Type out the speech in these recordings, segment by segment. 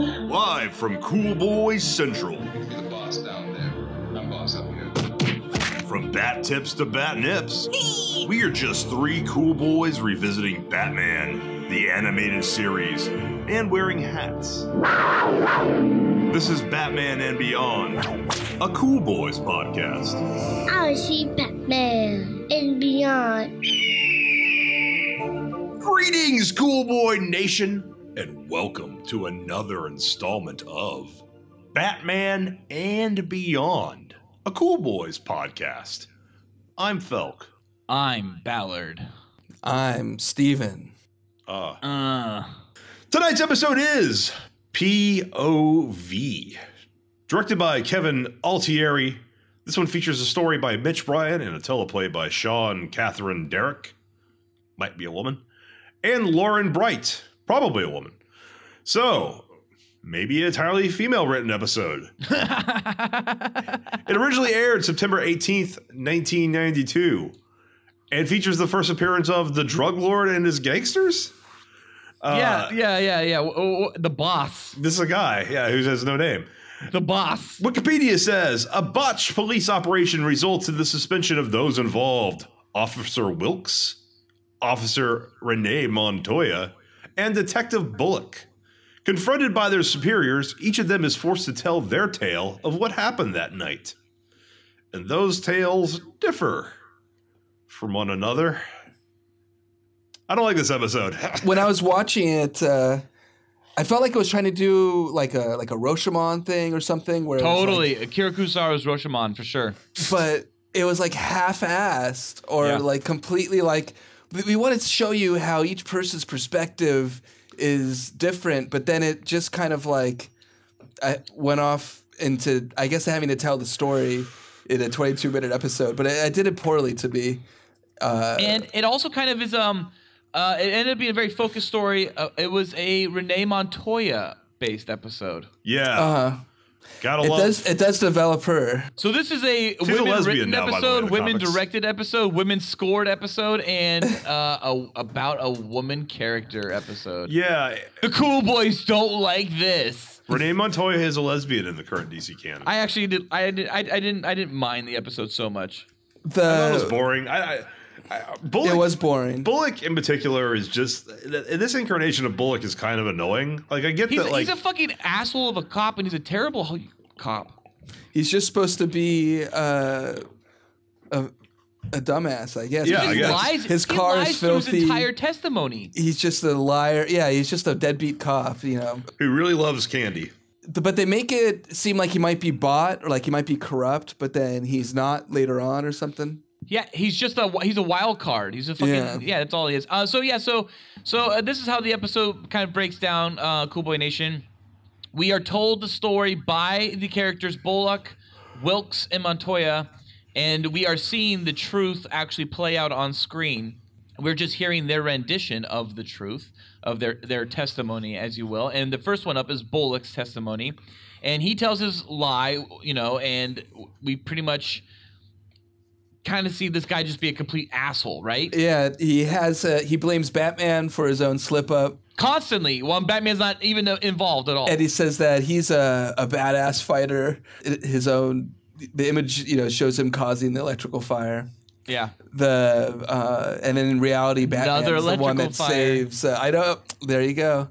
Live from Cool Boys Central. You're the boss down there. I'm boss up here. From bat tips to bat nips, we are just three cool boys revisiting Batman, the animated series, and wearing hats. This is Batman and Beyond, a Cool Boys podcast. I see Batman and beyond. Greetings, Cool Boy Nation, and welcome to another installment of Batman and Beyond, a Cool Boys podcast. I'm Felk. I'm Ballard. I'm Steven. Uh, Uh, tonight's episode is POV, directed by Kevin Altieri. This one features a story by Mitch Brian and a teleplay by Sean Catherine Derek. Might be a woman. And Laren Bright, probably a woman. So, maybe an entirely female written episode. It originally aired September 18th, 1992, and features the first appearance of the drug lord and his gangsters. Uh, yeah, yeah, yeah, yeah. W- w- The boss. This is a guy, yeah, who has no name. The boss. Wikipedia says a botched police operation results in the suspension of those involved Officer Wilkes, Officer Renee Montoya, and Detective Bullock. Confronted by their superiors, each of them is forced to tell their tale of what happened that night. And those tales differ from one another. I don't like this episode. When I was watching it, uh, I felt like it was trying to do like a like a Rashomon thing or something. Where it was, Totally. Akira Kurosawa's Rashomon for sure. but it was like half-assed or Yeah. like completely like we- we wanted to show you how each person's perspective is different, but then it just kind of like I went off into I guess having to tell the story in a 22 minute episode, but I, I did it poorly to me. Uh, And it also kind of is um uh it ended up being a very focused story. Uh, it was a Renee Montoya based episode. yeah, uh, gotta it love. does it does develop her. So this is a a women lesbian written now, by the way, episode, women comics. directed episode, women scored episode, and uh, a, about a woman character episode. yeah, The cool boys don't like this. Renee Montoya is a lesbian in the current DC canon. I actually did. I did. I, I didn't. I didn't mind the episode so much. The That was boring. I, I, I Bullock, It was boring. Bullock in particular is just this incarnation of Bullock is kind of annoying. Like I get He's, that, like he's a fucking asshole of a cop, and he's a terrible cop. He's just supposed to be uh, a a dumbass, I guess. Yeah, I guess. lies. His he car lies is through his filthy. entire testimony. He's just a liar. Yeah, he's just a deadbeat cop, you know. who really loves candy. But they make it seem like he might be bought or like he might be corrupt, but then he's not later on or something. Yeah, he's just a he's a wild card. He's a fucking yeah. Yeah. that's all he is. Uh, so yeah, so so uh, this is how the episode kind of breaks down. Uh, cool Boy Nation. We are told the story by the characters Bullock, Wilkes, and Montoya, and we are seeing the truth actually play out on screen. We're just hearing their rendition of the truth of their their testimony, as you will. And the first one up is Bullock's testimony, and he tells his lie, you know, and we pretty much kind of see this guy just be a complete asshole, right? Yeah, he has uh, he blames Batman for his own slip up, Constantly, while Batman's not even uh, involved at all. and he says that he's a, a badass fighter. His own the image, you know, shows him causing the electrical fire. yeah. the uh, and then in reality, Batman is the one that fire. saves. Uh, I don't. There you go.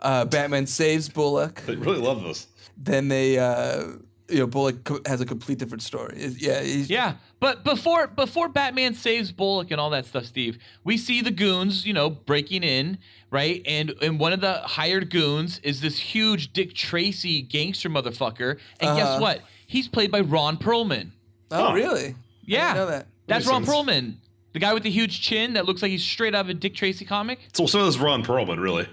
Uh, Batman saves Bullock. I really love this. Then they, uh, you know, Bullock co- has a complete different story. Yeah, he's, Yeah, but before before Batman saves Bullock and all that stuff, Steve, we see the goons, you know, breaking in, right? And and one of the hired goons is this huge Dick Tracy gangster motherfucker. And guess Uh-huh. what? He's played by Ron Perlman. Oh, Huh. really? Yeah, I didn't know that. That's Ron sense. Perlman, the guy with the huge chin that looks like he's straight out of a Dick Tracy comic. So so is Ron Perlman, really.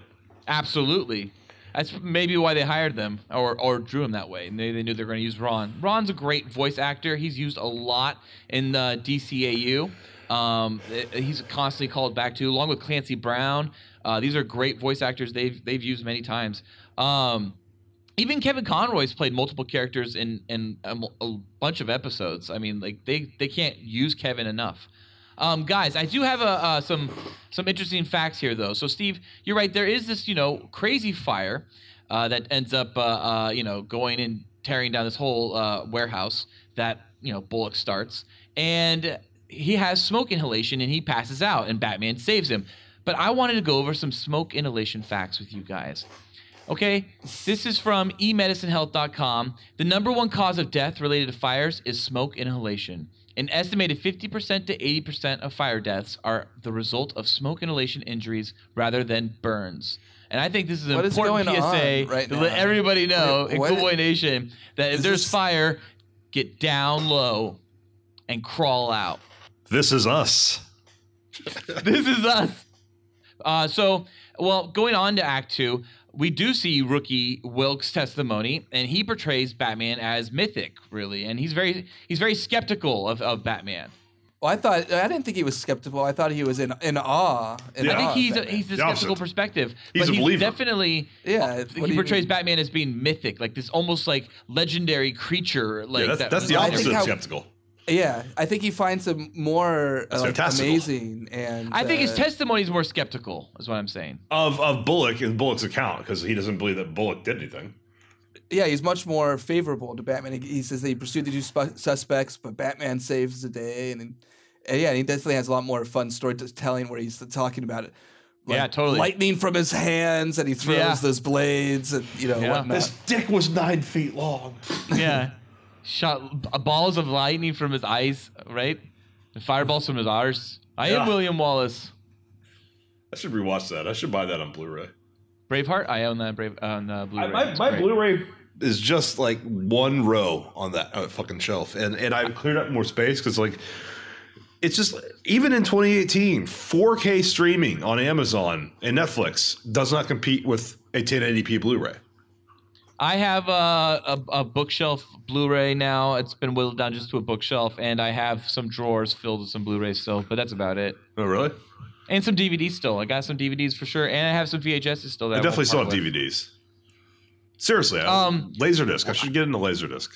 Absolutely. That's maybe why they hired them or, or drew him that way. And they, knew they were going to use Ron. Ron's a great voice actor. He's used a lot in the DCAU. Um, eh, he's constantly called back to, along with Clancy Brown. Uh, these are great voice actors they've they've used many times. Um, even Kevin Conroy's played multiple characters in in a, a bunch of episodes. I mean, like they they can't use Kevin enough. Um, guys, I do have a, uh, some some interesting facts here, though. So, Steve, you're right. There is this, you know, crazy fire uh, that ends up, uh, uh, you know, going and tearing down this whole uh, warehouse that you know Bullock starts, and he has smoke inhalation and he passes out, and Batman saves him. But I wanted to go over some smoke inhalation facts with you guys. Okay, this is from emedicinehealth.com. The number one cause of death related to fires is smoke inhalation. An estimated 50% to 80% of fire deaths are the result of smoke inhalation injuries rather than burns. And I think this is an What is important going on PSA right to let everybody know What- in what- Cool Boy Nation that if there's this- fire, get down low and crawl out. This is us. this is us. Uh, so, well, going on to Act Two, we do see rookie Wilkes' testimony, and he portrays Batman as mythic, really, and he's very he's very skeptical of, of Batman. Well, I thought I didn't think he was skeptical. I thought he was in in awe. In Yeah. I think awe he's a, he's the The skeptical opposite. perspective, He's but a he's believer. definitely Yeah, he portrays mean? Batman as being mythic, like this almost like legendary creature. Like yeah, that's, that that's the opposite think of how- skeptical. Yeah, I think he finds him more uh, amazing and. I think his uh, testimony is more skeptical, is what I'm saying. Of of Bullock and Bullock's account because he doesn't believe that Bullock did anything. Yeah, he's much more favorable to Batman. He, he says that he pursued the two spu- suspects, but Batman saves the day, and, and yeah, he definitely has a lot more fun storytelling where he's talking about it. Yeah, totally. Lightning from his hands, and he throws Yeah. those blades, and you know Yeah. whatnot. His dick was nine feet long. yeah. Shot balls of lightning from his eyes, right? And fireballs from his arse. I Yeah. am William Wallace. I should rewatch that. I should buy that on Blu-ray. Braveheart. I own that Brave on uh, Blu-ray. my my. Blu-ray is just like one row on that uh, fucking shelf, and and I cleared up more space because like it's just even in 2018, 4K streaming on Amazon and Netflix does not compete with a 1080p Blu-ray. I have a, a, a bookshelf Blu-ray now. It's been whittled down just to a bookshelf, and I have some drawers filled with some Blu-rays still, but that's about it. Oh, really? And some DVDs still. I got some DVDs for sure, and I have some VHSs still. That I definitely still have. DVDs. Seriously, I, Um, Laserdisc. I should get into Laserdisc.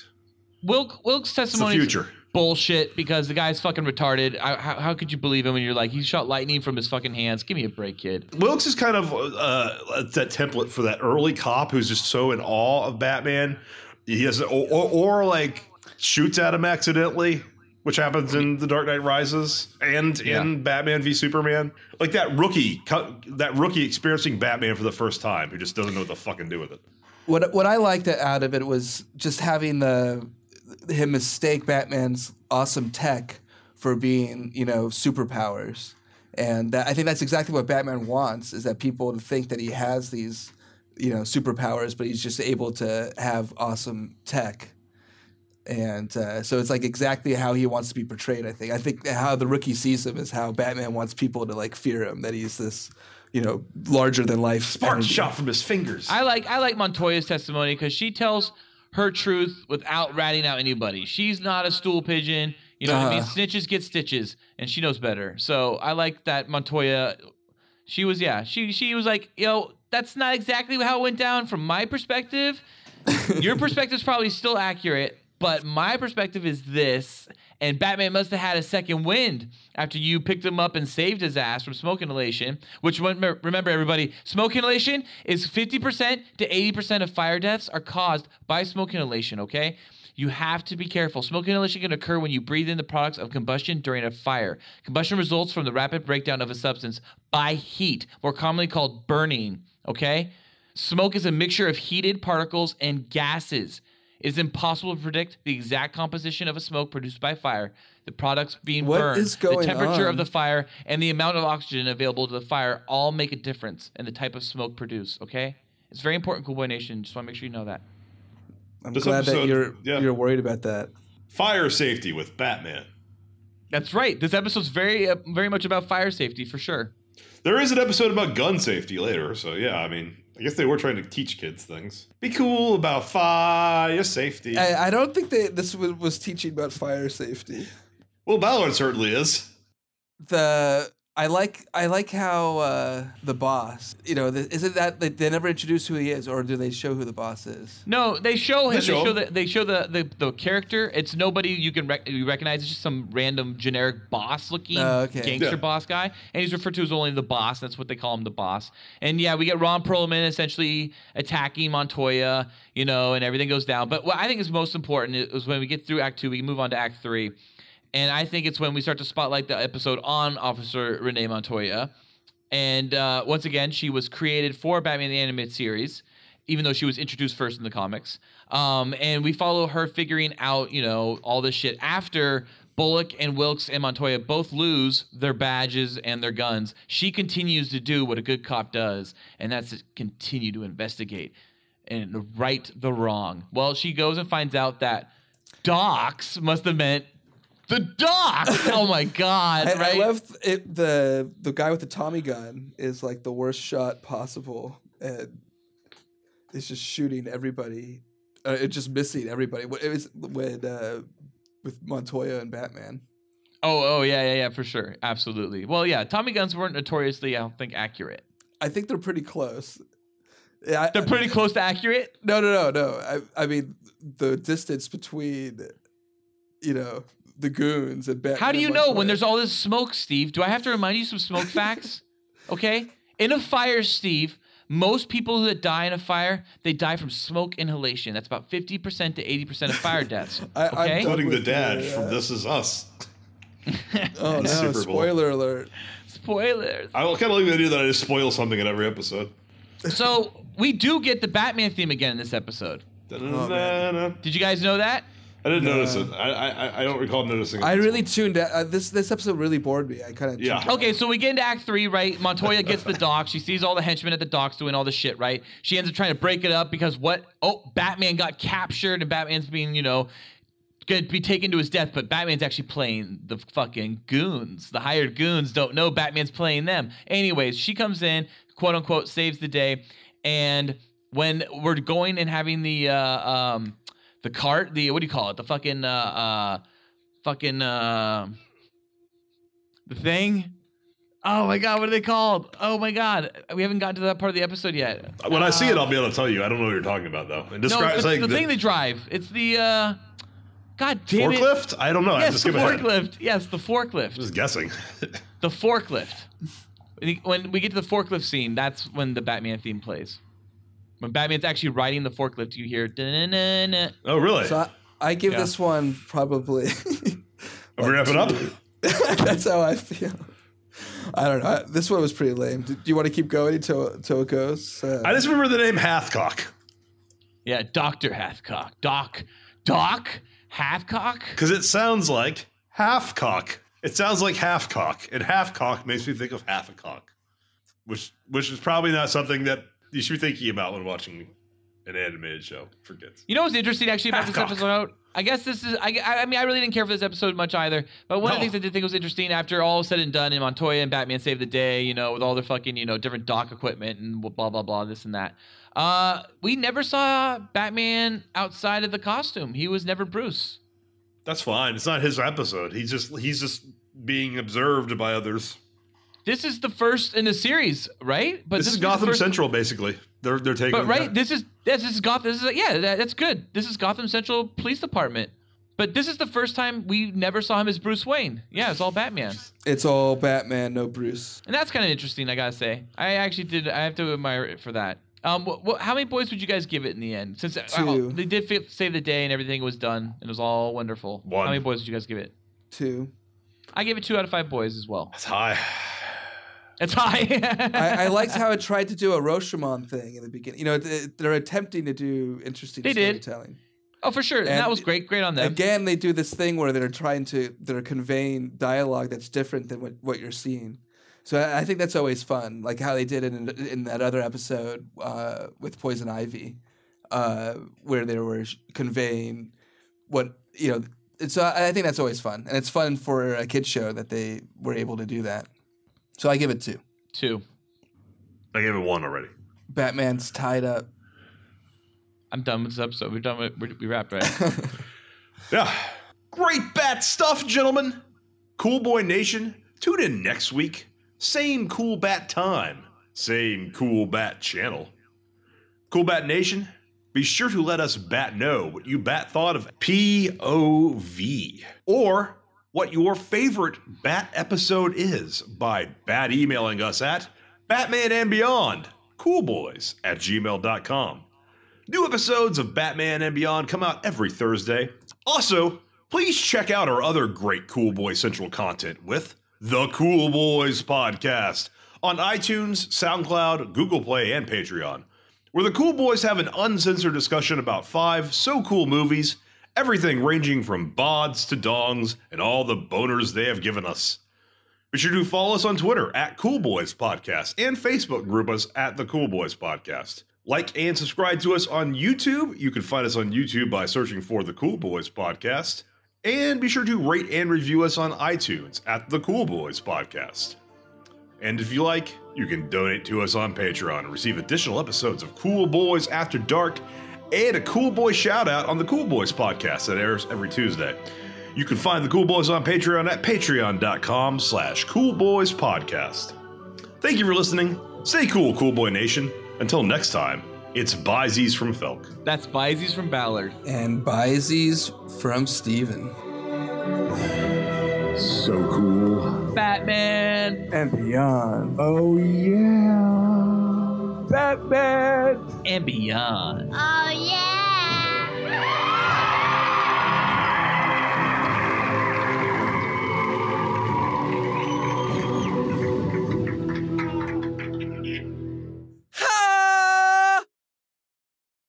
Wilk, Wilk's It's the testimony future. Bullshit because the guy's fucking retarded. I, how, how could you believe him when you're like he shot lightning from his fucking hands? Give me a break, kid. Wilkes is kind of uh, that template for that early cop who's just so in awe of Batman. He has, or, or, or like shoots at him accidentally, which happens in The Dark Knight Rises and in Batman v Superman. Like that rookie, that rookie experiencing Batman for the first time who just doesn't know what the fucking do with it. What what I liked out of it was just having the him mistake Batman's awesome tech for being you know superpowers, and that, I think that's exactly what Batman wants is that people to think that he has these you know superpowers, but he's just able to have awesome tech. And uh, so it's like exactly how he wants to be portrayed. I think. I think how the rookie sees him is how Batman wants people to like fear him. That he's this, you know, larger than life. Spark energy. shot from his fingers. I like I like Montoya's testimony because she tells her truth without ratting out anybody. She's not a stool pigeon. You know what I mean? Uh. Snitches get stitches, and she knows better. So I like that Montoya. She was yeah. She she was like yo. That's not exactly how it went down from my perspective. Your perspective is probably still accurate, but my perspective is this. And Batman must have had a second wind after you picked him up and saved his ass from smoke inhalation. Which remember, everybody, smoke inhalation is 50% to 80% of fire deaths are caused by smoke inhalation. Okay. You have to be careful. Smoke inhalation can occur when you breathe in the products of combustion during a fire. Combustion results from the rapid breakdown of a substance by heat, more commonly called burning. Okay? Smoke is a mixture of heated particles and gases. It is impossible to predict the exact composition of a smoke produced by fire. The products being What burned, is going the temperature on? of the fire, and the amount of oxygen available to the fire all make a difference in the type of smoke produced. Okay? It's very important, Cool Boy Nation. Just want to make sure you know that. I'm This glad that episode- you're yeah. you're worried about that. Fire safety with Batman. That's right. This episode's very, uh, very much about fire safety for sure. There is an episode about gun safety later, so yeah, I mean, I guess they were trying to teach kids things. Be cool about fire safety. I, I don't think they, this was, was teaching about fire safety. well, Ballard certainly is. The I like I like how uh, the boss. You know, the, is it that they, they never introduce who he is, or do they show who the boss is? No, they show him. They show show, the they show the, the, the character. It's nobody you can rec- you recognize. It's just some random generic boss looking Oh, okay. gangster Yeah. boss guy, and he's referred to as only the boss. That's what they call him, the boss. And yeah, we get Ron Perlman essentially attacking Montoya, you know, and everything goes down. But what I think is most important is when we get through Act Two, we can move on to Act Three. And I think it's when we start to spotlight the episode on Officer Renee Montoya. And uh, once again, she was created for Batman the Animated Series, even though she was introduced first in the comics. Um, and we follow her figuring out, you know, all this shit after Bullock and Wilkes and Montoya both lose their badges and their guns. She continues to do what a good cop does, and that's to continue to investigate and right the wrong. Well, she goes and finds out that Docs must have meant the Docs. oh my God! I, right? I love it. The the guy with the Tommy gun is like the worst shot possible, and is just shooting everybody. Uh, it's just missing everybody. It was when uh, with Montoya and Batman. Oh, oh yeah, yeah, yeah, for sure, absolutely. Well, yeah, Tommy guns weren't notoriously, I don't think, accurate. I think they're pretty close. Yeah, I- They're pretty close to accurate. No, no, no, no. I, I mean, the distance between, you know, the goons and Batman. How do you know when Montoya. there's all this smoke, Steve? Do I have to remind you some smoke facts? Okay, in a fire, Steve. Most people that die in a fire, they die from smoke inhalation. That's about 50% to 80% of fire deaths. I- I'm Okay? Including the with dad the, from uh, This Is Us. Oh no! Super Bowl. Spoiler alert. Spoilers. I kind of like the idea that I just spoil something in every episode. So, we do get the Batman theme again in this episode. Da-da-da-da. Did you guys know that? I didn't notice it. I, I I don't recall noticing it. I really tuned out. Uh, this this episode really bored me. I kind of Yeah. Okay, so we get into Act Three, right? Montoya gets the docks. She sees all the henchmen at the docks doing all the shit, right? She ends up trying to break it up because what? Oh, Batman got captured, and Batman's being, you know, going to be taken to his death. But Batman's actually playing the fucking goons. The hired goons don't know Batman's playing them. Anyways, she comes in, quote unquote, saves the day, and when we're going and having the uh, um, the cart, the what do you call it? The fucking uh, uh, fucking uh, the thing. Oh my god, what are they called? Oh my god, we haven't gotten to that part of the episode yet. When I see it, I'll be able to tell you. I don't know what you're talking about though. And No, describe it's like the, the, thing they drive. It's the uh, god damn it. forklift. I don't know. I Yes, just the forklift. Yes, the forklift. Just guessing. The forklift. when we get to the forklift scene, that's when the Batman theme plays. When Batman's actually riding the forklift, you hear. "Da-na-na-na." oh really? So I, I give Yeah. this one probably. Are we wrapping up? That's how I feel. I don't know. I- This one was pretty lame. Do you want to keep going until until it goes? Uh, I just remember the name Hathcock Yeah, Doctor Hathcock. Doc. Doc Hathcock. because it sounds like halfcock. It sounds like halfcock, and halfcock makes me think of half a cock, which which is probably not something that you should be thinking about when watching an animated show for kids. You know what's interesting actually about this episode? I guess this is. I, I mean, I really didn't care for this episode much either. But one of the things I did think was interesting after all said and done, and Montoya and Batman saved the day. You know, with all their fucking you know different dock equipment and blah blah blah this and that. Uh, we never saw Batman outside of the costume. He was never Bruce. That's fine. It's not his episode. He's just he's just being observed by others. This is the first in the series, right? But This, is will the Gotham first- Central, basically. They're they're taking. But right, this is this is Gotham. This is yeah, that, that's good. This is Gotham Central Police Department. But this is the first time we never saw him as Bruce Wayne. Yeah, it's all Batman. it's all Batman, no Bruce. And that's kind of interesting, I gotta say. I actually did. I have to admire it for that. Um, wh- wh- how many boys would you guys give it in the end? Since uh, they did fi- save the day and everything was done, and it was all wonderful. One. How many boys would you guys give it? Two. I gave it two out of five boys as well. That's high. It's high. I, I liked how it tried to do a Rashomon thing in the beginning. You know, they're attempting to do interesting They did. storytelling. oh, for sure. And, that was great. Great on them. Again, they do this thing where they're trying to they're conveying dialogue that's different than what, what you're seeing. So I, I think that's always fun, like how they did it in, in that other episode uh, with Poison Ivy, uh, where they were sh- conveying what you know. It's uh, I think that's always fun, and it's fun for a kids show that they were able to do that. So I give it two. two. I gave it one already. Batman's tied up. I'm done with this episode. We're done with. We we wrapped right. Yeah. Great bat stuff, gentlemen. Cool Boy Nation. Tune in next week same cool bat time, same cool bat channel. Cool Bat Nation, be sure to let us bat know what you bat thought of POV or what your favorite bat episode is by bat emailing us at Batman and Beyond, coolboys at gmail.com. New episodes of Batman and Beyond come out every Thursday. Also, please check out our other great Cool Boy Central content with the Cool Boys Podcast on iTunes, SoundCloud, Google Play, and Patreon, where the Cool Boys have an uncensored discussion about five so cool movies, everything ranging from bods to dongs and all the boners they have given us. Be sure to follow us on Twitter at Cool Boys Podcast and Facebook group us at the Cool Boys Podcast. Like and subscribe to us on YouTube. You can find us on YouTube by searching for the Cool Boys Podcast. And be sure to rate and review us on iTunes at the Cool Boys Podcast. And if you like, you can donate to us on Patreon and receive additional episodes of Cool Boys After Dark and a Cool Boy shout out on the Cool Boys podcast that airs every Tuesday. You can find the Cool Boys on Patreon at patreon.com slash Cool Boys Podcast. Thank you for listening. Stay cool, Cool Boy Nation. Until next time, it's Byzies from Felk. That's Bizees from Ballard. And Byzies from Steven. So cool. Batman and beyond. Oh yeah. Batman and beyond. Oh, yeah.